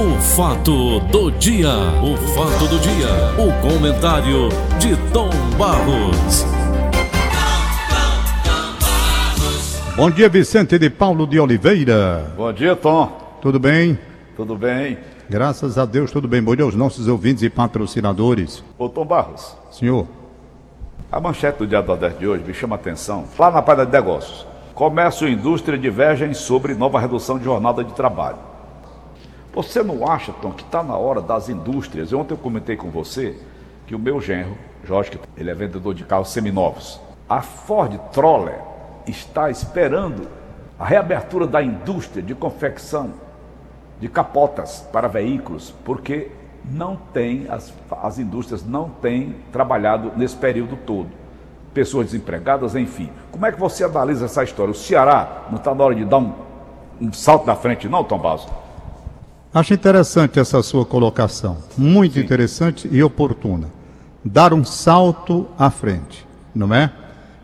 O fato do dia, o fato do dia, o comentário de Tom Barros. Bom dia, Vicente de Paulo de Oliveira. Bom dia, Tom. Tudo bem? Tudo bem? Graças a Deus, tudo bem. Bom dia aos nossos ouvintes e patrocinadores. Ô, Tom Barros, Senhor, a manchete do Dia do Nordeste de hoje me chama a atenção. Lá na página de negócios, comércio e indústria divergem sobre nova redução de jornada de trabalho. Você não acha, Tom, que está na hora das indústrias? Ontem eu comentei com você que o meu genro, Jorge, ele é vendedor de carros seminovos. A Ford Troller está esperando a reabertura da indústria de confecção de capotas para veículos, porque não tem, as, as indústrias não têm trabalhado nesse período todo. Pessoas desempregadas, enfim. Como é que você analisa essa história? O Ceará não está na hora de dar um, um salto na frente, não, Tom Basso? Acho interessante essa sua colocação. Muito interessante e oportuna. Dar um salto à frente, não é?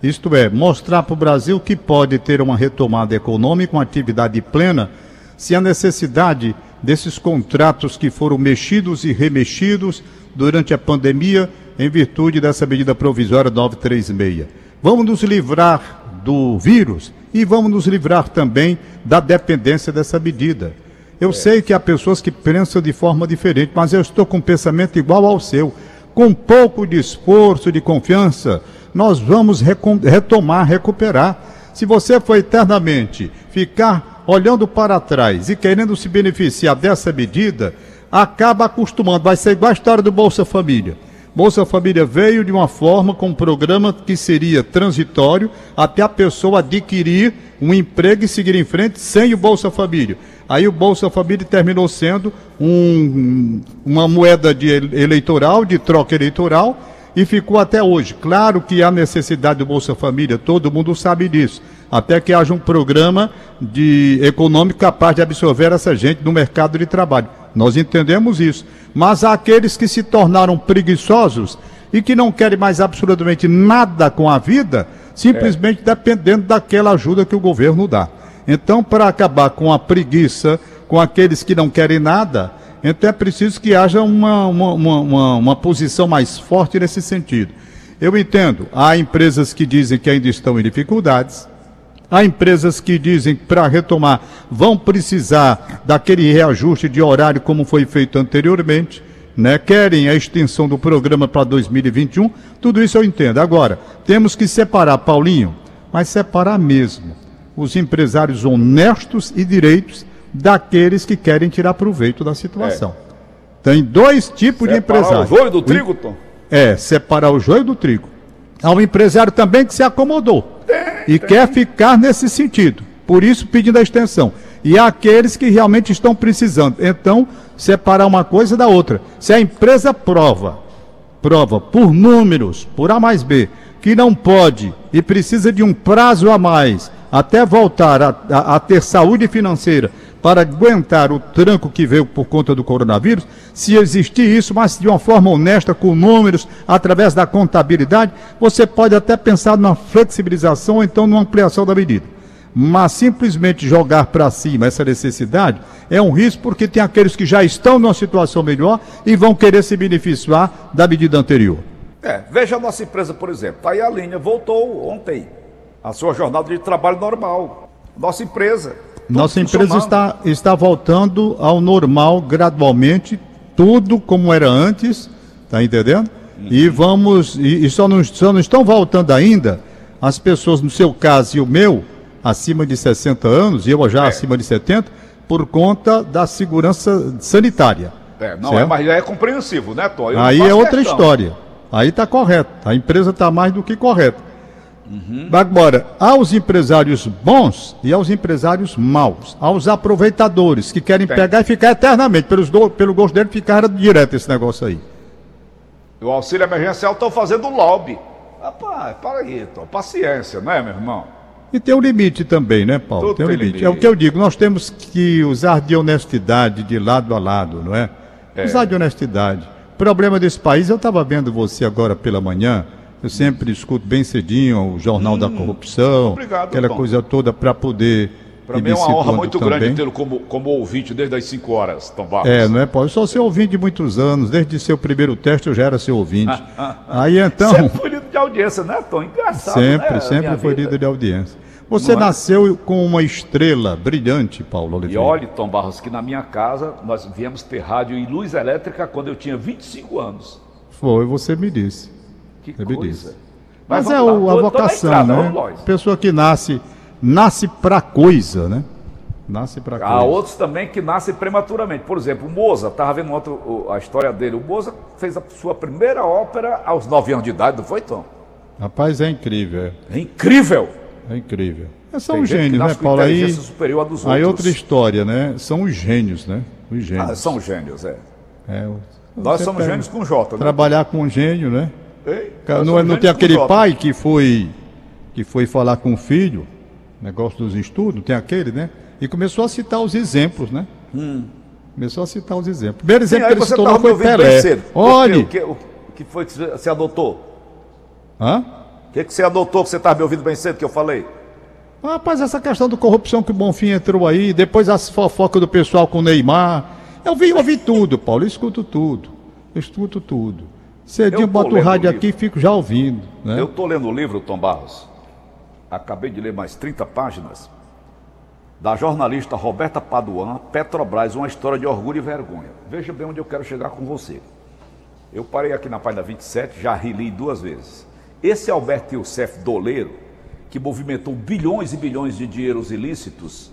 Isto é, mostrar para o Brasil que pode ter uma retomada econômica, uma atividade plena, se a necessidade desses contratos que foram mexidos e remexidos durante a pandemia em virtude dessa medida provisória 936. Vamos nos livrar do vírus e vamos nos livrar também da dependência dessa medida. Eu sei que há pessoas que pensam de forma diferente, mas eu estou com um pensamento igual ao seu. Com pouco de esforço, de confiança, nós vamos retomar, recuperar. Se você for eternamente ficar olhando para trás e querendo se beneficiar dessa medida, acaba acostumando. Vai ser igual a história do Bolsa Família. Bolsa Família veio de uma forma com um programa que seria transitório até a pessoa adquirir um emprego e seguir em frente sem o Bolsa Família. Aí o Bolsa Família terminou sendo um- uma moeda de ele- eleitoral, de troca eleitoral, e ficou até hoje. Claro que há necessidade do Bolsa Família, todo mundo sabe disso. Até que haja um programa de econômico capaz de absorver essa gente no mercado de trabalho. Nós entendemos isso. Mas há aqueles que se tornaram preguiçosos e que não querem mais absolutamente nada com a vida, simplesmente dependendo daquela ajuda que o governo dá. Então, para acabar com a preguiça, com aqueles que não querem nada, então é preciso que haja uma, uma, uma, uma, posição mais forte nesse sentido. Eu entendo, há empresas que dizem que ainda estão em dificuldades, há empresas que dizem que para retomar vão precisar daquele reajuste de horário como foi feito anteriormente, né? querem a extensão do programa para 2021, tudo isso eu entendo. Agora, temos que separar, Paulinho, mas separar mesmo os empresários honestos e direitos daqueles que querem tirar proveito da situação. Tem dois tipos de Separar empresários. o joio do trigo, Tom? É, separar o joio do trigo. Há um empresário também que se acomodou e quer ficar nesse sentido. Por isso, pedindo a extensão. E há aqueles que realmente estão precisando. Então, separar uma coisa da outra. Se a empresa prova, prova por números, por A mais B, que não pode e precisa de um prazo a mais até voltar a, a- a ter saúde financeira para aguentar o tranco que veio por conta do coronavírus, se existir isso, mas de uma forma honesta, com números, através da contabilidade, você pode até pensar numa flexibilização ou então numa ampliação da medida. Mas simplesmente jogar para cima essa necessidade é um risco porque tem aqueles que já estão numa situação melhor e vão querer se beneficiar da medida anterior. É, veja a nossa empresa, por exemplo. Aí a linha, voltou ontem. A sua jornada de trabalho normal. Nossa empresa. Nossa empresa está, está voltando ao normal gradualmente, tudo como era antes, tá entendendo? E vamos, e, e só, não, só não estão voltando ainda as pessoas, no seu caso e o meu, acima de 60 anos, e eu já É. acima de 70, por conta da segurança sanitária. É, não certo? é, mas já é compreensivo, né, Tom? Aí é outra questão. história. Aí está correto. A empresa está mais do que correta. Uhum. Agora, aos empresários bons e aos empresários maus, aos aproveitadores que querem Tem. pegar e ficar eternamente, pelos do- pelo gosto dele, ficar direto esse negócio aí. O auxílio emergencial estão fazendo lobby. Rapaz, para aí, Tom. Paciência, não é, meu irmão? E tem um limite também, né, Paulo? Tudo tem um limite. limite. É o que eu digo, nós temos que usar de honestidade de lado a lado, não é? É. Usar de honestidade. Problema desse país, eu estava vendo você agora pela manhã, eu sempre escuto bem cedinho o Jornal da Corrupção, Hum, obrigado, aquela Tom. coisa toda para poder Para e mim é uma honra muito também. grande tê-lo como, como ouvinte desde as 5 horas, Tom Barros. É, não é, Paulo? Eu sou seu ouvinte de muitos anos. Desde seu primeiro teste eu já era seu ouvinte. Aí então. Sempre foi líder de audiência, né, Tom? Engraçado, Sempre, né? sempre foi vida. líder de audiência. Você Não é? nasceu com uma estrela brilhante, Paulo E Oliveira. olhe, Tom Barros, que na minha casa nós viemos ter rádio e luz elétrica quando eu tinha 25 anos. Foi, você me disse. Que me coisa. Mas, vamos é o- a vocação, estrada, né? Pessoa que nasce, nasce pra coisa, né? Nasce pra coisa. Há outros também que nascem prematuramente. Por exemplo, o Moza, estava vendo ontem o- a história dele. O Moza fez a sua primeira ópera aos 9 anos de idade, não foi, Tom? Rapaz, é incrível, É incrível! é, é incrível. É, são Tem gênios, né, Paulo? Aí, superior aí outra história, né? São os gênios, né? Os gênios. Ah, são gênios, é. É, Nós somos gênios com J, né? Trabalhar com um gênio, né? Não, é- não tem aquele pai que foi que foi falar com o filho, negócio dos estudos, tem aquele, né? E começou a citar os exemplos, né? Começou a citar os exemplos. Primeiro Hum. Sim, exemplo aí que ele você citou estava não foi ouvindo bem Pelé. cedo. Olhe! O que, o que foi que você adotou? Hã? O que, que você adotou que você estava me ouvindo bem cedo que eu falei? Rapaz, essa questão da corrupção que o Bonfim entrou aí, depois as fofocas do pessoal com o Neymar. Eu vi, eu ouvi tudo, Paulo, eu escuto tudo. Eu escuto tudo. Cedinho boto o rádio aqui e fico já ouvindo. Né? Eu estou lendo o livro, Tom Barros. Acabei de ler mais 30 páginas. Da jornalista Roberta Paduan, Petrobras, uma história de orgulho e vergonha. Veja bem onde eu quero chegar com você. Eu parei aqui na página 27, já reli duas vezes. Esse Alberto Youssef Doleiro, que movimentou bilhões e bilhões de dinheiros ilícitos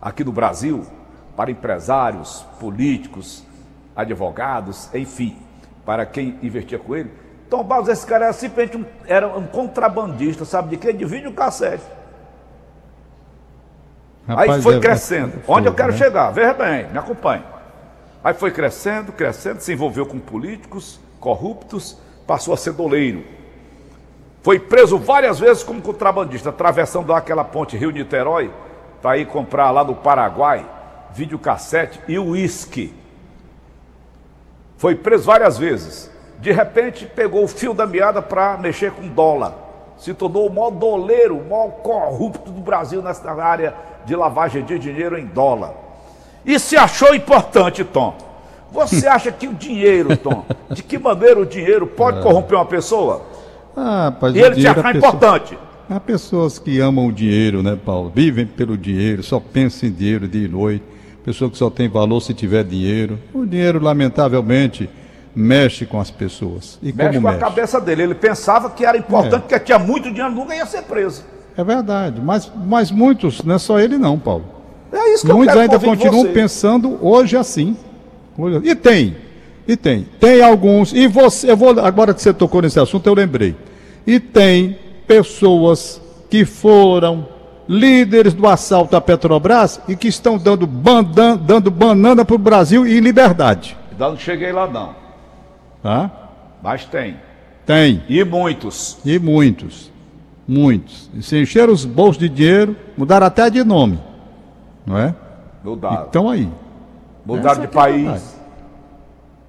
aqui no Brasil, para empresários, políticos, advogados, enfim, para quem investia com ele. Tom Barros, esse cara era simplesmente um, era um contrabandista, sabe de quê? De videocassete. Aí Rapaz, foi é- crescendo. é Onde eu quero né? chegar? Veja bem, me acompanhe. Aí foi crescendo, crescendo, se envolveu com políticos corruptos, passou a ser doleiro. Foi preso várias vezes como contrabandista, atravessando aquela ponte Rio-Niterói para ir comprar lá no Paraguai videocassete e uísque. Foi preso várias vezes. De repente, pegou o fio da meada para mexer com dólar. Se tornou o maior doleiro, o maior corrupto do Brasil nessa área de lavagem de dinheiro em dólar. E se achou importante, Tom. Você acha que o dinheiro, Tom, de que maneira o dinheiro pode corromper uma pessoa? Ah, rapaz, E ele te achar pessoa- importante. Há pessoas que amam o dinheiro, né, Paulo? Vivem pelo dinheiro, só pensam em dinheiro dia e noite. Pessoa que só tem valor se tiver dinheiro. O dinheiro, lamentavelmente, mexe com as pessoas. E Mexe como com a mexe? cabeça dele. Ele pensava que era importante É. porque tinha muito dinheiro, nunca ia ser preso. É verdade, mas, mas muitos, não é só ele não, Paulo. É isso que Muitos eu quero ainda continuam você. pensando hoje assim. Hoje- E tem, e tem. Tem alguns, e você, eu vou, agora que você tocou nesse assunto, eu lembrei. E tem pessoas que foram líderes do assalto à Petrobras e que estão dando, bandan, dando banana para o Brasil em liberdade. Ainda não cheguei lá, não. Tá? Mas tem. Tem. E muitos. E muitos. Muitos. E se encheram os bolsos de dinheiro, mudaram até de nome. Não é? Mudaram. Então aí. Mudaram de é país.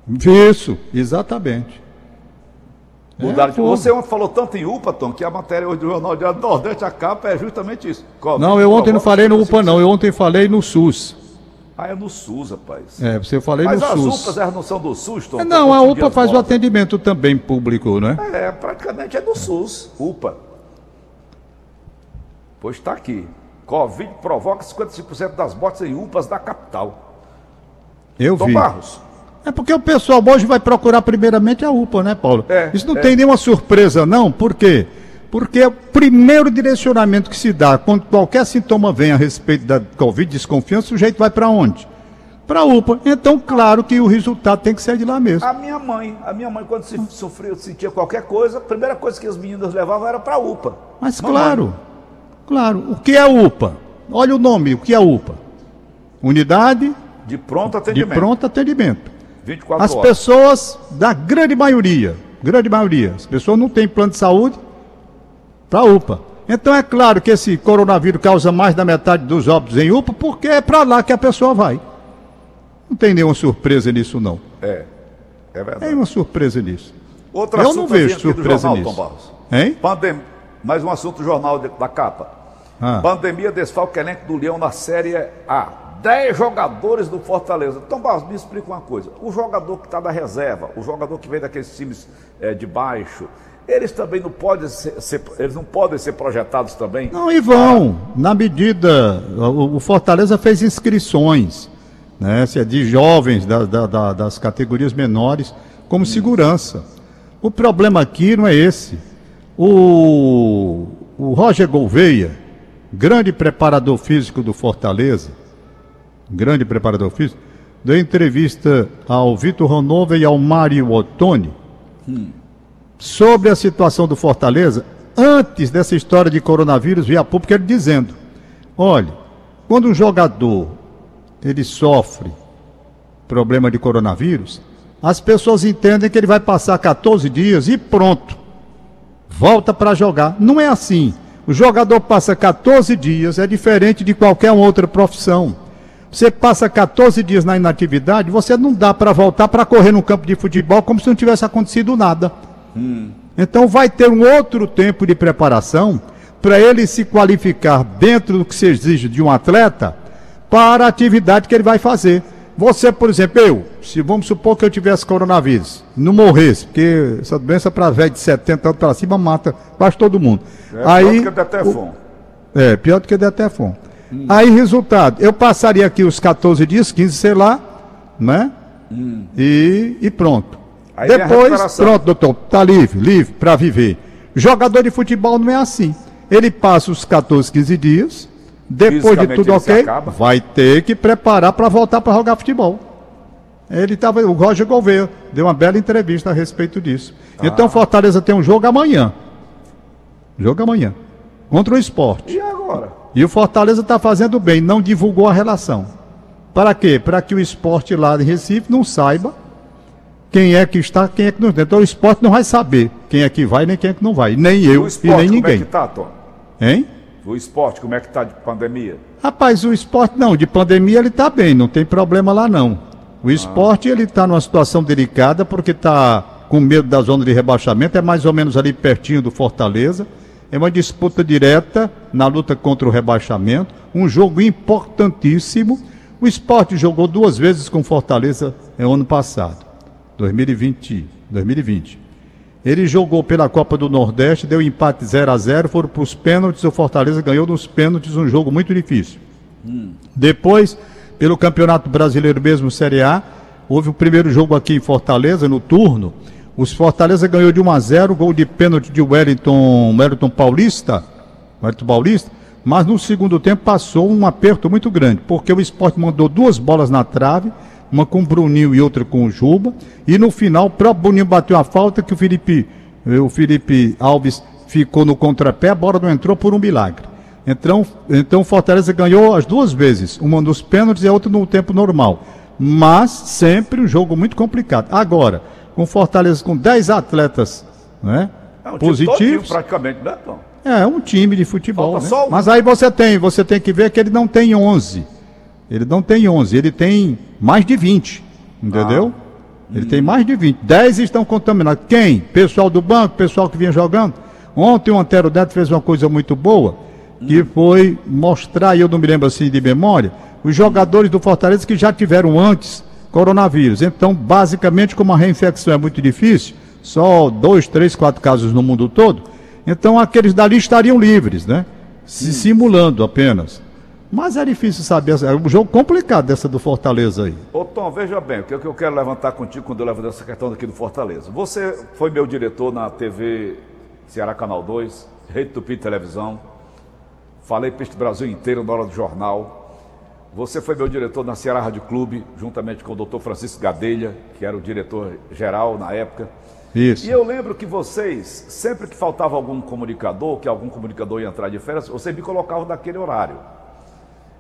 verdade. Isso, exatamente. Mudaram É, de... Você ontem falou tanto em UPA, Tom, que a matéria hoje do Jornal Diário do Nordeste, a capa é justamente isso. Não, eu ontem não falei no UPA, não. Eu ontem falei no SUS. Ah, é no SUS, rapaz. É, você falei Mas no as SUS. UPAs elas não são do SUS, Tom? É, Não, a UPA as faz o atendimento também público, né? É, praticamente é do SUS, UPA. Pois está aqui. Covid provoca 55% das mortes em UPAs da capital. Eu Tom vi. Barros. É porque o pessoal hoje vai procurar primeiramente a UPA, né, Paulo? É, Isso não é. tem nenhuma surpresa, não. Por quê? Porque o primeiro direcionamento que se dá quando qualquer sintoma vem a respeito da Covid, desconfiança, o sujeito vai para onde? Para a UPA. Então, claro que o resultado tem que ser de lá mesmo. A minha mãe, a minha mãe, quando se sofria, sentia qualquer coisa, a primeira coisa que as meninas levavam era para a UPA. Mas Mamãe. claro, claro. O que é UPA? Olha o nome, o que é UPA? Unidade De pronto de atendimento. pronto atendimento. 24 As horas. pessoas, da grande maioria, grande maioria, as pessoas não têm plano de saúde para UPA. Então é claro que esse coronavírus causa mais da metade dos óbitos em UPA, porque é para lá que a pessoa vai. Não tem nenhuma surpresa nisso, não. É, é Tem verdade. uma surpresa nisso. Outro Eu não vejo surpresa jornal, nisso. Tom Barros. Hein? Pandem... Mais um assunto do jornal de- da capa. Ah. Pandemia desfalque elenco do Leão na Série A. 10 jogadores do Fortaleza. Então, Barros, me explica uma coisa. O jogador que está da reserva, o jogador que vem daqueles times é, de baixo, eles também não podem ser, ser, eles não podem ser projetados também? Não, e vão. Ah. Na medida. O, o, Fortaleza fez inscrições né, é de jovens da, da, da, das categorias menores como segurança. O problema aqui não é esse. O, o Roger Gouveia, grande preparador físico do Fortaleza, grande preparador físico, deu entrevista ao Vitor Ronova e ao Mário Ottoni hum. sobre a situação do Fortaleza antes dessa história de coronavírus via público ele dizendo: olha, quando um jogador ele sofre problema de coronavírus, as pessoas entendem que ele vai passar 14 dias e pronto, volta para jogar. Não é assim. O jogador passa 14 dias, é diferente de qualquer outra profissão. Você passa 14 dias na inatividade, você não dá para voltar para correr no campo de futebol como se não tivesse acontecido nada. Hum. Então vai ter um outro tempo de preparação para ele se qualificar dentro do que se exige de um atleta para a atividade que ele vai fazer. Você, por exemplo, eu, se vamos supor que eu tivesse coronavírus, não morresse, porque essa doença para velho de 70 anos para cima mata quase todo mundo. É Aí, pior do que Detefon. É, pior do que Detefon. Hum. Aí, resultado, eu passaria aqui os 14 dias, 15, sei lá, né? Hum. E, e pronto. Aí Depois, pronto, doutor, tá livre, livre para viver. Jogador de futebol não é assim. Ele passa os 14, 15 dias, depois de tudo ok, vai ter que preparar para voltar para jogar futebol. Ele estava, o Roger Gouveia deu uma bela entrevista a respeito disso. Ah. Então Fortaleza tem um jogo amanhã. Jogo amanhã. Contra o esporte. E agora? E o Fortaleza está fazendo bem, não divulgou a relação. Para quê? Para que o esporte lá em Recife não saiba quem é que está, quem é que não está. Então o esporte não vai saber quem é que vai, nem quem é que não vai. Nem eu esporte, e nem ninguém. Como é que tá, Tom? Hein? O esporte, como é que está de pandemia? Rapaz, o esporte não, de pandemia ele está bem, não tem problema lá não. O ah. esporte ah. ele está numa situação delicada porque está com medo da zona de rebaixamento, é mais ou menos ali pertinho do Fortaleza. É uma disputa direta na luta contra o rebaixamento, um jogo importantíssimo. O esporte jogou duas vezes com Fortaleza no ano passado, 2020. 2020. Ele jogou pela Copa do Nordeste, deu empate 0 a 0 foram para os pênaltis, o Fortaleza ganhou nos pênaltis, um jogo muito difícil. Hum. Depois, pelo Campeonato Brasileiro mesmo, Série A, houve o primeiro jogo aqui em Fortaleza, no turno, os Fortaleza ganhou de 1 a 0, gol de pênalti de Wellington, Wellington Paulista, Wellington Paulista, mas no segundo tempo passou um aperto muito grande, porque o esporte mandou duas bolas na trave, uma com o Bruninho e outra com o Juba, e no final o próprio Bruninho bateu a falta que o Felipe, o Felipe Alves ficou no contrapé, a bola não entrou por um milagre. Então, então Fortaleza ganhou as duas vezes, uma nos pênaltis e a outra no tempo normal. Mas sempre um jogo muito complicado. Agora, com Fortaleza com 10 atletas né, é um positivos. praticamente, né, Tom? É, um time de futebol. Né? Um... Mas aí você tem, você tem que ver que ele não tem 11. Ele não tem 11, ele tem mais de 20. Entendeu? Ah. Ele hum. tem mais de 20. 10 estão contaminados. Quem? Pessoal do banco, pessoal que vinha jogando. Ontem o Antero Neto fez uma coisa muito boa, que hum. foi mostrar, e eu não me lembro assim de memória, os jogadores do Fortaleza que já tiveram antes coronavírus. Então, basicamente, como a reinfecção é muito difícil, só dois, três, quatro casos no mundo todo, então aqueles dali estariam livres, né? Se hum. simulando apenas. Mas é difícil saber, é um jogo complicado dessa do Fortaleza aí. Ô Tom, veja bem, o que eu quero levantar contigo quando eu levo essa questão daqui do Fortaleza. Você foi meu diretor na TV Ceará Canal 2, Rede Tupi Televisão, falei para este Brasil inteiro na hora do jornal, você foi meu diretor na Ceará Rádio Clube, juntamente com o doutor Francisco Gadelha, que era o diretor geral na época. Isso. E eu lembro que vocês, sempre que faltava algum comunicador, que algum comunicador ia entrar de férias, vocês me colocavam naquele horário.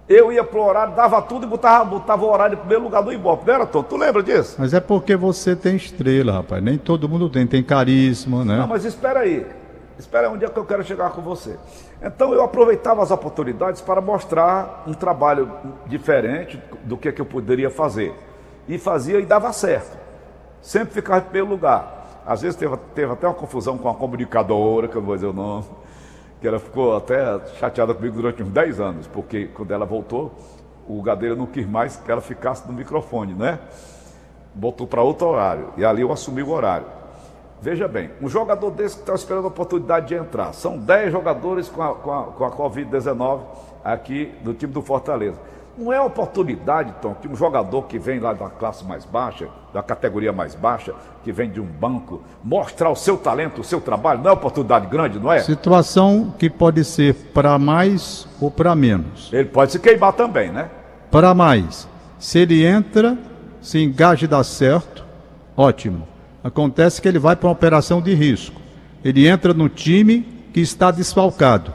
Eu ia pro horário, dava tudo e botava, botava o horário em primeiro lugar do Ibope, não era, Tom? Tu lembra disso? Mas é porque você tem estrela, rapaz. Nem todo mundo tem, tem carisma, né? Não, mas espera aí. Espera aí, onde é que eu quero chegar com você? Então eu aproveitava as oportunidades para mostrar um trabalho diferente do que, que eu poderia fazer. E fazia e dava certo. Sempre ficava em primeiro lugar. Às vezes teve, teve até uma confusão com a comunicadora, que eu vou dizer o nome, que ela ficou até chateada comigo durante uns 10 anos, porque quando ela voltou, o Gadeira não quis mais que ela ficasse no microfone, né? Botou para outro horário, e ali eu assumi o horário. Veja bem, um jogador desse que está esperando a oportunidade de entrar. São 10 jogadores com a, com a, com a Covid-19 aqui do time do Fortaleza. Não é oportunidade, Tom, que um jogador que vem lá da classe mais baixa, da categoria mais baixa, que vem de um banco, mostrar o seu talento, o seu trabalho, não é oportunidade grande, não é? Situação que pode ser para mais ou para menos. Ele pode se queimar também, né? Para mais. Se ele entra, se engaja e dá certo, ótimo. Acontece que ele vai para uma operação de risco. Ele entra no time que está desfalcado,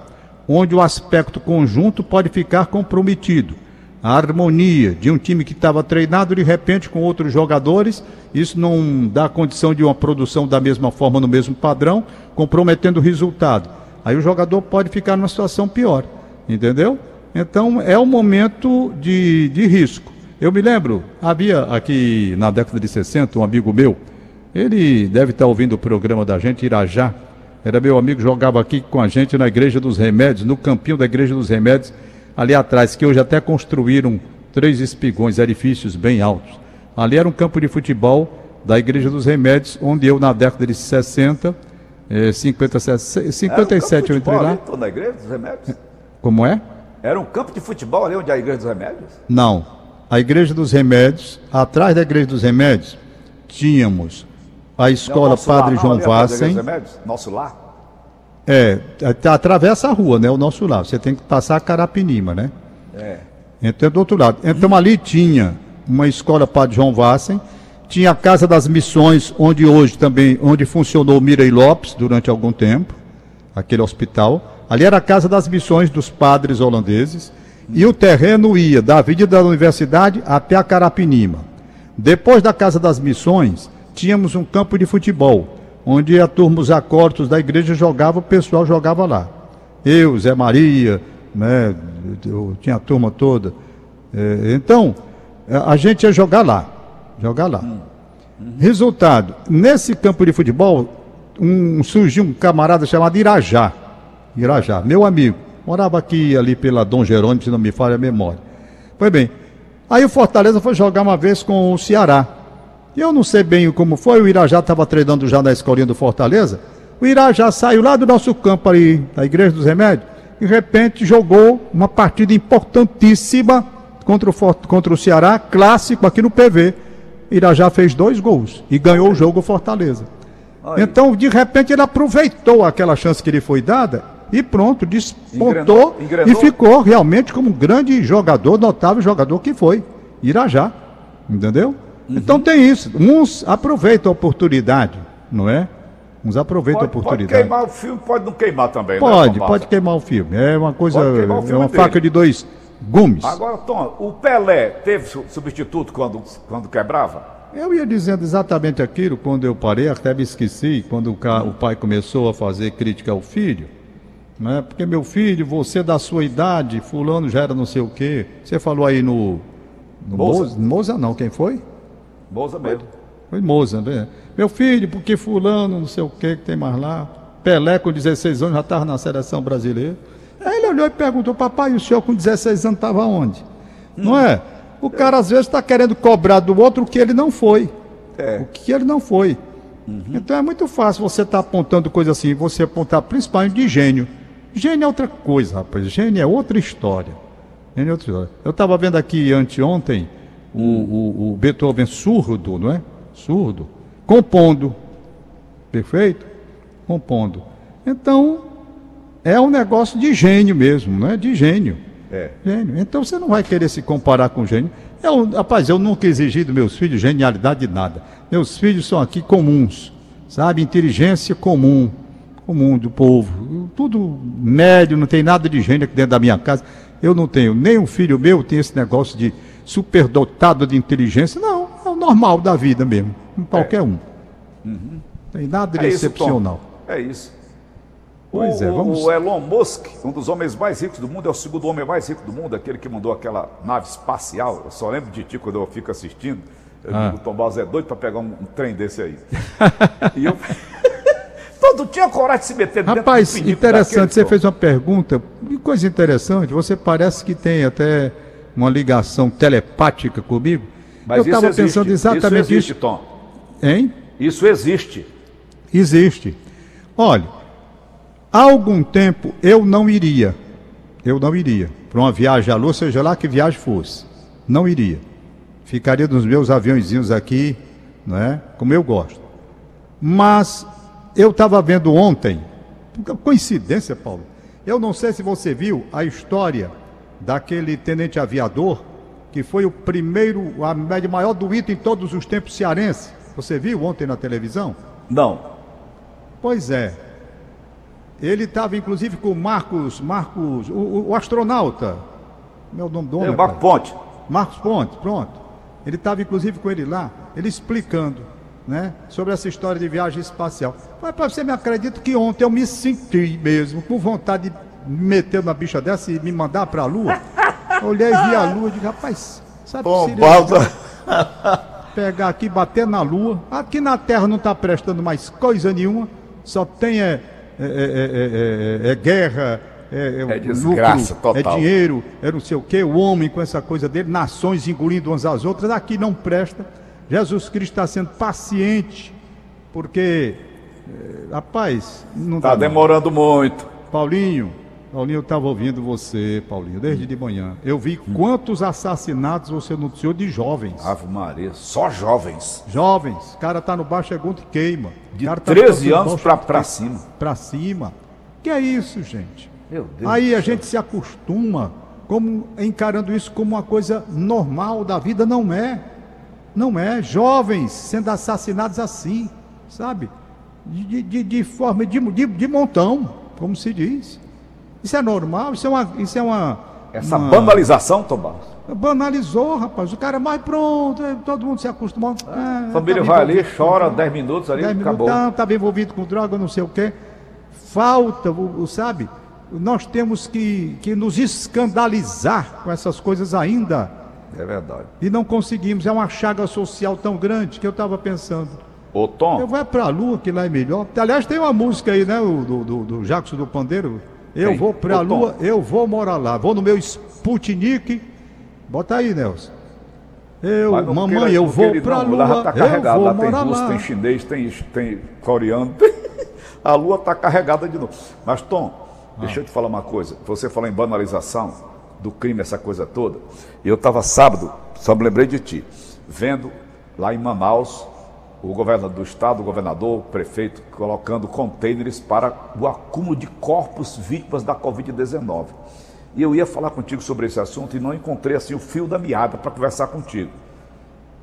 onde o aspecto conjunto pode ficar comprometido. A harmonia de um time que estava treinado de repente com outros jogadores, isso não dá condição de uma produção da mesma forma, no mesmo padrão, comprometendo o resultado. Aí o jogador pode ficar numa situação pior, entendeu? Então é um momento de, de risco. Eu me lembro, havia aqui na década de 60 um amigo meu, ele deve estar ouvindo o programa da gente, Irajá. Era meu amigo, jogava aqui com a gente na Igreja dos Remédios, no campinho da Igreja dos Remédios, ali atrás, que hoje até construíram três espigões, edifícios bem altos. Ali era um campo de futebol da Igreja dos Remédios, onde eu, na década de 60, eh, 57, 57 um eu entrei lá. Ali, na Igreja dos Remédios? Como é? Era um campo de futebol ali onde é a Igreja dos Remédios? Não. A Igreja dos Remédios, atrás da Igreja dos Remédios, tínhamos a escola Não, Padre lar, João não, Vassen. Nosso lar? É, tá- atravessa a rua, né? O nosso lado. Você tem que passar a Carapinima, né? É. Então é do outro lado. Então ali tinha uma escola Padre João Vassen, tinha a Casa das Missões, onde hoje também, onde funcionou o Mirei Lopes durante algum tempo, aquele hospital. Ali era a Casa das Missões dos padres holandeses. E o terreno ia da Avenida da Universidade até a Carapinima. Depois da Casa das Missões, tínhamos um campo de futebol, onde a turma, os acordos da igreja jogava, o pessoal jogava lá. Eu, Zé Maria, né, eu tinha a turma toda. É, então, a a gente ia jogar lá. Jogar lá. Resultado, nesse campo de futebol, um, surgiu um camarada chamado Irajá. Irajá, meu amigo. Morava aqui ali pela Dom Jerônimo, se não me falha a memória. Pois bem, aí o Fortaleza foi jogar uma vez com o Ceará. Eu não sei bem como foi, o Irajá estava treinando já na escolinha do Fortaleza. O Irajá saiu lá do nosso campo ali, da Igreja dos Remédios, e de repente jogou uma partida importantíssima contra o, contra o Ceará, clássico aqui no PV. Irajá fez dois gols e ganhou o jogo Fortaleza. Aí. Então, de repente, ele aproveitou aquela chance que lhe foi dada e pronto, despontou Engrenou- engrenou. e ficou realmente como um grande jogador, notável jogador que foi. Irajá. Entendeu? Uhum. Então tem isso. Uns aproveitam a oportunidade, não é? Uns aproveitam a Pode, pode oportunidade. quemar o filme, pode não queimar também, Pode, né? Pode queimar o filme. É uma coisa, Pode queimar é uma dele. faca de dois gumes. Agora, Tom, o Pelé teve su- substituto quando, quando quebrava? Eu ia dizendo exatamente aquilo quando eu parei, até me esqueci, quando o, ca- o pai começou a fazer crítica ao filho. Né? Porque meu filho, você da sua idade, fulano já era não sei o quê. Você falou aí no. no. Moza? Moza não, quem foi? Bolsa mesmo. Foi Moza, né? Meu filho, porque fulano, não sei o que que tem mais lá. Pelé com 16 anos já estava na seleção brasileira. Aí ele olhou e perguntou, papai, o senhor com 16 anos estava onde? Não é? O cara às vezes está querendo cobrar do outro o que ele não foi. É. O que ele não foi. Então é muito fácil você estar apontando coisa assim, você apontar principalmente de gênio. Gênio é outra coisa, rapaz. Gênio é outra história. Gênio é outra história. Eu estava vendo aqui anteontem o, o, o Beethoven surdo, não é? Surdo. Compondo. Perfeito? Compondo. Então, é um negócio de gênio mesmo, não é? De gênio. É. Gênio. Então você não vai querer se comparar com gênio. Eu, rapaz, eu nunca exigi dos meus filhos genialidade de nada. Meus filhos são aqui comuns, sabe? Inteligência comum, comum do povo. Tudo médio, não tem nada de gênio aqui dentro da minha casa. Eu não tenho. Nem um filho meu tem esse negócio de superdotado de inteligência. Não, é o normal da vida mesmo. Qualquer um. Não tem nada de É isso, excepcional. É isso. Pois o, é, vamos- o Elon Musk, um dos homens mais ricos do mundo, é o segundo homem mais rico do mundo, aquele que mandou aquela nave espacial. Eu só lembro de ti quando eu fico assistindo. Eu Ah. digo, o Tom Barros é doido para pegar um, um trem desse aí. e eu. Todo tinha coragem de se meter dentro Rapaz, do interessante, daquele, você Tom. fez uma pergunta, que coisa interessante, você parece que tem até uma ligação telepática comigo. Mas Eu estava pensando exatamente isso existe, isso. Tom. Hein? Isso existe. Existe. Olha, há algum tempo eu não iria. Eu não iria. Para uma viagem à lua, seja lá que viagem fosse. Não iria. Ficaria nos meus aviãozinhos aqui, não é? Como eu gosto. Mas eu estava vendo ontem, coincidência, Paulo. Eu não sei se você viu a história daquele tenente aviador que foi o primeiro, a média maior do ito em todos os tempos cearense. Você viu ontem na televisão? Não. Pois é. Ele estava inclusive com o Marcos, Marcos, o, o- o astronauta. Meu nome do homem. É o Marco rapaz. Ponte. Marcos Pontes, pronto. Ele estava inclusive com ele lá, ele explicando, né, sobre essa história de viagem espacial. Mas para você me acredita que ontem eu me senti mesmo com vontade de meter na bicha dessa e me mandar para a Lua. Olhei, vi a Lua e digo, rapaz, sabe Tom que seria pegar aqui, bater na lua. Aqui na Terra não está prestando mais coisa nenhuma, só tem é, é, é, é, é, é guerra, é, É desgraça lucro, total. é dinheiro, é não sei o quê, o homem com essa coisa dele, nações engolindo umas às outras, aqui não presta. Jesus Cristo está sendo paciente, porque, eh, rapaz, não Tá não. demorando muito. Paulinho, Paulinho, eu estava ouvindo você, Paulinho, desde de manhã. Eu vi quantos assassinatos você noticiou de jovens. Ave Maria, só jovens. Jovens, o cara tá no baixo é e queima. De cara tá 13 tocando anos pra cima. pra cima. Que é isso, gente? Meu Deus. Aí a gente se acostuma como encarando isso como uma coisa normal da vida, não é. Não é. Jovens sendo assassinados assim, sabe? De, de, de forma de, de, de montão, como se diz. Isso é normal, isso é uma. Isso é uma Essa uma- banalização, Tom Barros. Banalizou, rapaz. O cara, mas pronto, é, todo mundo se acostumou. A É, família tá vai ali, chora droga. 10 minutos ali, 10 acabou. minutos, estava envolvido com droga, não sei o quê. Falta, o, o- sabe? Nós temos que, que nos escandalizar com essas coisas ainda. É verdade. E não conseguimos. É uma chaga social tão grande que eu estava pensando. Ô, Tom, Eu vou para a lua, que lá é melhor. Aliás, tem uma música aí, né? Do, do, do Jackson do Pandeiro. Eu Tem. vou para a Ô, Tom. lua, eu vou morar lá. Vou no meu Sputnik. Bota aí, Nelson. Eu, mamãe, queira- eu vou para a não, Lá lua. tá carregado, lá tem russo, lá. tem chinês, tem, tem coreano. A lua tá carregada de novo. Mas, Tom, deixa eu te falar uma coisa. Você falou em banalização do crime, essa coisa toda. Eu estava sábado, só me lembrei de ti, vendo lá em Manaus o governador do estado, o governador, o prefeito, colocando containers para o acúmulo de corpos vítimas da Covid-19. E eu ia falar contigo sobre esse assunto e não encontrei assim o fio da meada para conversar contigo.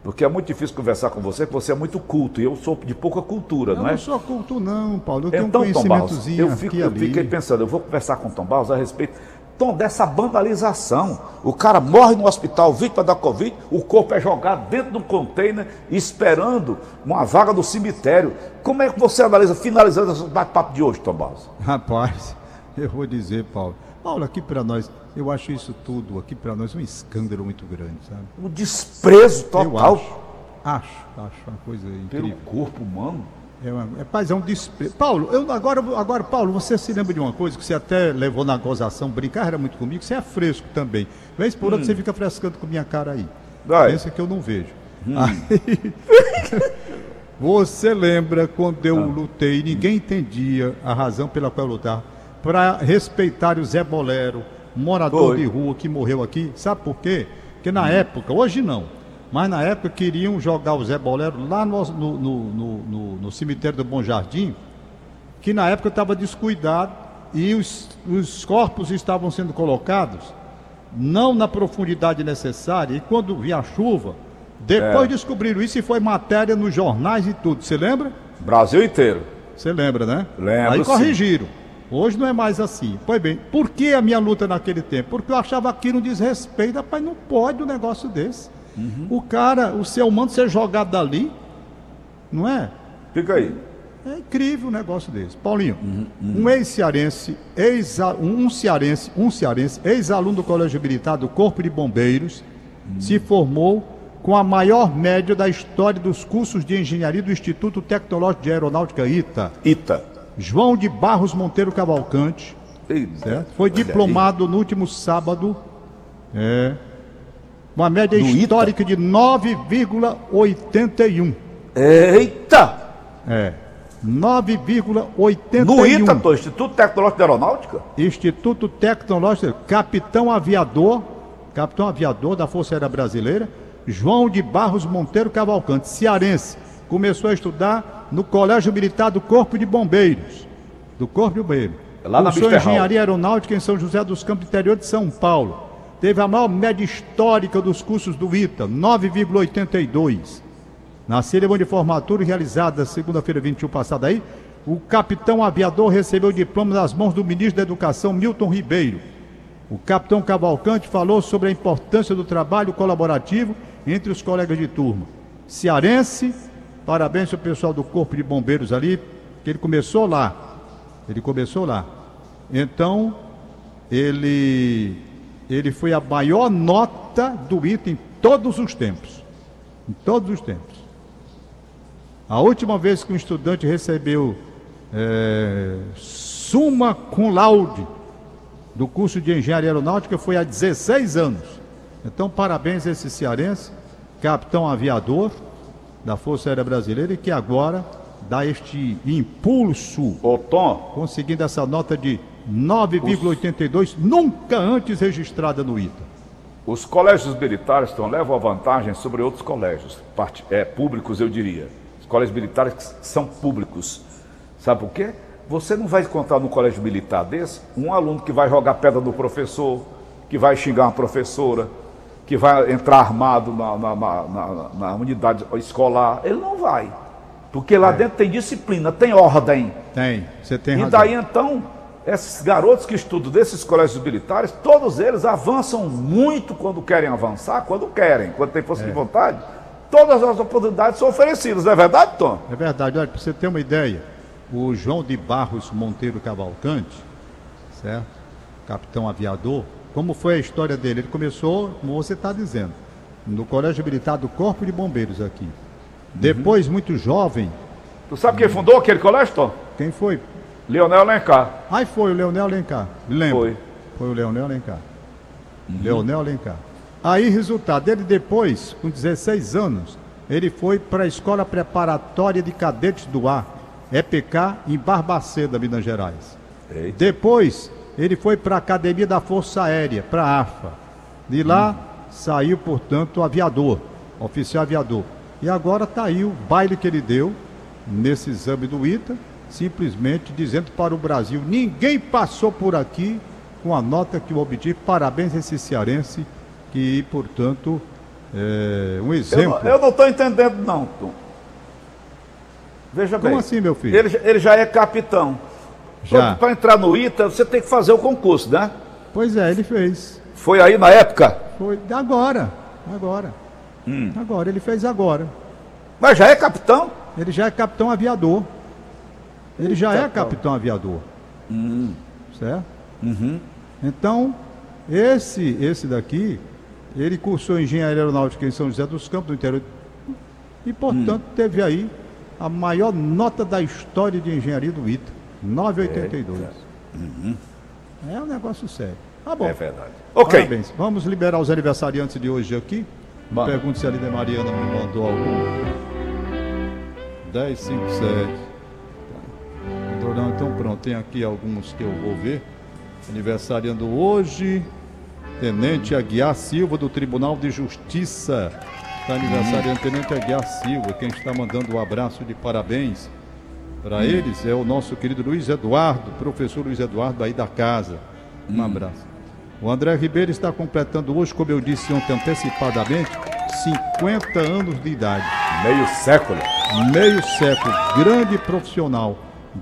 Porque é muito difícil conversar com você, porque você é muito culto e eu sou de pouca cultura, Eu não não é? sou culto, não, Paulo. Eu tenho Então, um Tom Barros, conhecimentozinho eu, fico, eu fiquei pensando, eu vou conversar com o Tom Barros a respeito Tom, dessa banalização. O cara morre no hospital, vítima da Covid, o corpo é jogado dentro de um container, esperando uma vaga no cemitério. Como é que você analisa, finalizando esse bate-papo de hoje, Tom Barros? Rapaz, eu vou dizer, Paulo. Paulo, aqui para nós, eu acho isso tudo aqui para nós um escândalo muito grande, sabe? O desprezo Eu total acho. Acho, acho uma coisa pelo incrível. corpo humano. É, é, é um desprezo. Paulo, eu, agora, agora, Paulo, você se lembra de uma coisa que você até levou na gozação, brincar era muito comigo, você é fresco também. Vez por outra você fica frescando com minha cara aí. Vai. Pensa que eu não vejo. Aí, você lembra quando eu lutei, ninguém entendia a razão pela qual eu lutava, para respeitar o Zé Bolero, morador Foi. de rua que morreu aqui. Sabe por quê? Porque na época, hoje não, mas na época queriam jogar o Zé Bolero lá no, no, no, no- no- cemitério do Bom Jardim, que na época estava descuidado e os, os corpos estavam sendo colocados não na profundidade necessária. E quando vinha a chuva, depois É. descobriram isso e foi matéria nos jornais e tudo. Você lembra? Brasil inteiro. Você lembra, né? Lembro, Aí sim. corrigiram. Hoje não é mais assim. Pois bem, por que a minha luta naquele tempo? Porque eu achava aquilo um desrespeito. Rapaz, não pode um negócio desse. Uhum. O cara, o ser humano ser jogado dali, não é? Fica aí. É incrível um negócio desse. Paulinho, Uhum, um ex-cearense, ex um cearense, um cearense, ex-aluno do Colégio Militar do Corpo de Bombeiros, Uhum. se formou com a maior média da história dos cursos de engenharia do Instituto Tecnológico de Aeronáutica ITA. Ita. João de Barros Monteiro Cavalcante, certo? Foi olha aí. diplomado no último sábado. É. Uma média Do ITA? histórica de 9,81. Eita! É. 9,81. No ITA, Tom, Instituto Tecnológico de Aeronáutica? Instituto Tecnológico, capitão aviador, capitão aviador da Força Aérea Brasileira, João de Barros Monteiro Cavalcante, cearense. Começou a estudar no Colégio Militar do Corpo de Bombeiros. Do Corpo de Bombeiros. Lá na Cursou. Engenharia Aeronáutica em São José dos Campos, interior de São Paulo. Teve a maior média histórica dos cursos do ITA, 9,82. Na cerimônia de formatura realizada segunda-feira 21 passada aí, o capitão aviador recebeu o diploma das mãos do ministro da Educação, Milton Ribeiro. O capitão Cavalcante falou sobre a importância do trabalho colaborativo entre os colegas de turma. Cearense, parabéns ao pessoal do Corpo de Bombeiros ali, que ele começou lá. Ele começou lá. Então, ele, ele foi a maior nota do ITA em todos os tempos. Em todos os tempos. A última vez que um estudante recebeu é, suma cum laude do curso de engenharia aeronáutica foi há 16 anos. Então, parabéns a esse cearense, capitão aviador da Força Aérea Brasileira, e que agora dá este impulso, Ô, Tom, conseguindo essa nota de 9,82, nunca antes registrada no ITA. os colégios militares, Tom, levam a vantagem sobre outros colégios, é, públicos, eu diria. Os colégios militares são públicos. Sabe por quê? Você não vai encontrar num colégio militar desse um aluno que vai jogar pedra no professor, que vai xingar uma professora, que vai entrar armado na, na- na- na- unidade escolar. Ele não vai. Porque lá dentro tem disciplina, tem ordem. Tem, você tem E razão. daí então, esses garotos que estudam desses colégios militares, todos eles avançam muito quando querem avançar, quando querem, quando tem força de vontade. Todas as oportunidades são oferecidas, não é verdade, Tom? É verdade, olha, para você ter uma ideia, o João de Barros Monteiro Cavalcante, certo? Capitão aviador, como foi a história dele? Ele começou, como você está dizendo, no Colégio Militar do Corpo de Bombeiros aqui. Depois, muito jovem, Tu sabe quem fundou aquele colégio, Tom? quem foi? Leonel Alencar. Aí foi o Leonel Alencar. Lembra? Foi. Foi o Leonel Alencar. Leonel Alencar. Aí, resultado, ele depois, com 16 anos, ele foi para a Escola Preparatória de Cadetes do Ar, EPK, em Barbaceda, Minas Gerais. Eita. Depois, ele foi para a Academia da Força Aérea, para a AFA. De lá, saiu, portanto, aviador, oficial aviador. E agora está aí o baile que ele deu nesse exame do ITA, simplesmente dizendo para o Brasil: ninguém passou por aqui com a nota que eu obtive. Parabéns a esse cearense, que, portanto, é um exemplo. eu não estou entendendo, não, Tom. Veja Como bem. assim, meu filho? Ele, já- ele já é capitão. Já. Para entrar no ITA, você tem que fazer o concurso, né? Pois é, ele fez. Foi aí na época. Foi agora, agora. Hum. Agora, ele fez agora. Mas já é capitão. Ele já é capitão aviador. Ele já é capitão aviador. Hum. Certo? Uhum. Então, esse, esse daqui, ele cursou engenharia aeronáutica em São José dos Campos, no interior. E, portanto, Hum. teve aí a maior nota da história de engenharia do ITA. 982. É um negócio sério. Tá bom. É verdade. Ok. Parabéns. Vamos liberar os aniversariantes de hoje aqui. Pergunte se a Lida Mariana me mandou algum. 10, 5, 7. Então, então pronto, tem aqui alguns que eu vou ver. Aniversariando hoje. Tenente Aguiar Silva, do Tribunal de Justiça. Está aniversariando Tenente Aguiar Silva. Quem está mandando um abraço de parabéns para eles é o nosso querido Luiz Eduardo, professor Luiz Eduardo aí da casa. Um abraço. O André Ribeiro está completando hoje, como eu disse ontem antecipadamente, 50 anos de idade. Meio século. Meio século, grande profissional,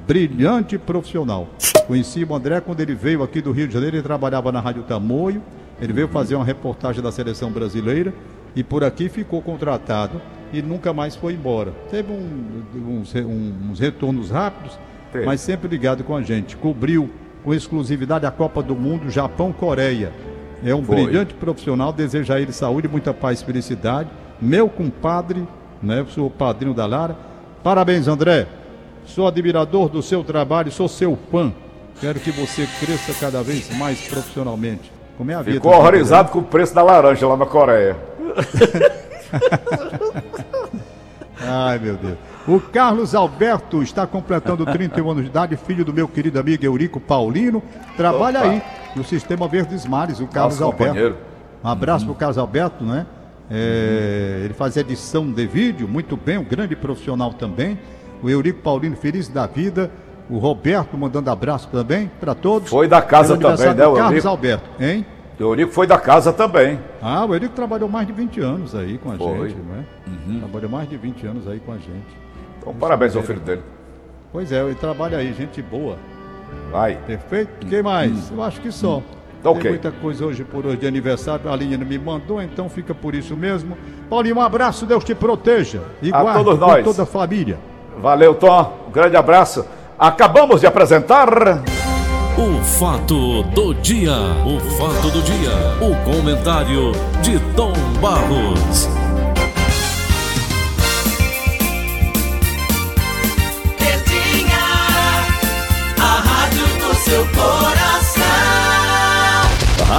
brilhante profissional. Conheci o André quando ele veio aqui do Rio de Janeiro, ele trabalhava na Rádio Tamoio, ele veio fazer uma reportagem da seleção brasileira e por aqui ficou contratado e nunca mais foi embora. Teve um- uns, uns retornos rápidos, Teve. mas sempre ligado com a gente. Cobriu com exclusividade a Copa do Mundo Japão-Coreia. É um Foi. brilhante profissional, desejo a ele saúde, muita paz e felicidade. Meu compadre, né? Eu sou o padrinho da Lara. Parabéns, André. Sou admirador do seu trabalho, sou seu fã. Quero que você cresça cada vez mais profissionalmente. Como é a vida? Ficou horrorizado com o preço da laranja lá na Coreia. Ai, meu Deus. O Carlos Alberto está completando 31 anos de idade, filho do meu querido amigo Eurico Paulino. Trabalha Opa. aí no Sistema Verdes Mares, o Carlos Nosso Alberto. companheiro. Um abraço pro Carlos Alberto, né? É, ele faz edição de vídeo, muito bem, um grande profissional também. O Eurico Paulino, feliz da vida. O Roberto mandando abraço também para todos. Foi da casa também, né, o Carlos Eurico? Alberto, hein? O Eurico foi da casa também. Ah, o Eurico trabalhou mais de 20 anos aí com a Foi. Uhum. gente, né? Trabalhou mais de 20 anos aí com a gente. Então, parabéns ao filho dele. Pois é, ele trabalha aí, gente boa. Vai. Perfeito? Quem mais? Eu acho que só. Tá ok. Tem muita coisa hoje por hoje de aniversário. A linha não me mandou, então fica por isso mesmo. Paulinho, um abraço, Deus te proteja. E A guarde todos nós. toda a família. Valeu, Tom. Um grande abraço. Acabamos de apresentar. O fato do dia, o fato do dia, o comentário de Tom Barros.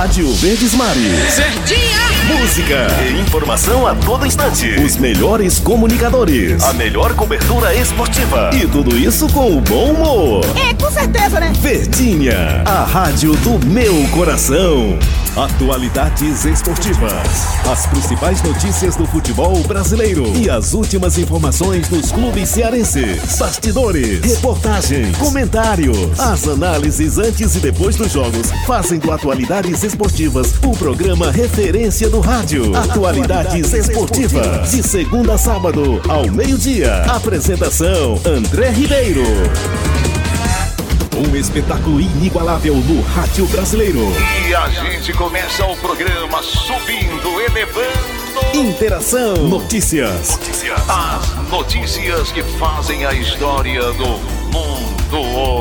Rádio Verdes Mares. Verdinha, Música e informação a todo instante. Os melhores comunicadores. A melhor cobertura esportiva. E tudo isso com o bom humor. é com certeza, né? Verdinha, a rádio do meu coração. Atualidades esportivas. As principais notícias do futebol brasileiro. E as últimas informações dos clubes cearenses. Bastidores, reportagens, comentários. As análises antes e depois dos jogos fazem do Atualidades Esportivas o programa referência do rádio. Atualidades Esportivas. De segunda a sábado, ao meio-dia. Apresentação: André Ribeiro. Um espetáculo inigualável no rádio brasileiro. E a gente começa o programa subindo, elevando. Interação, notícias, As notícias que fazem a história do mundo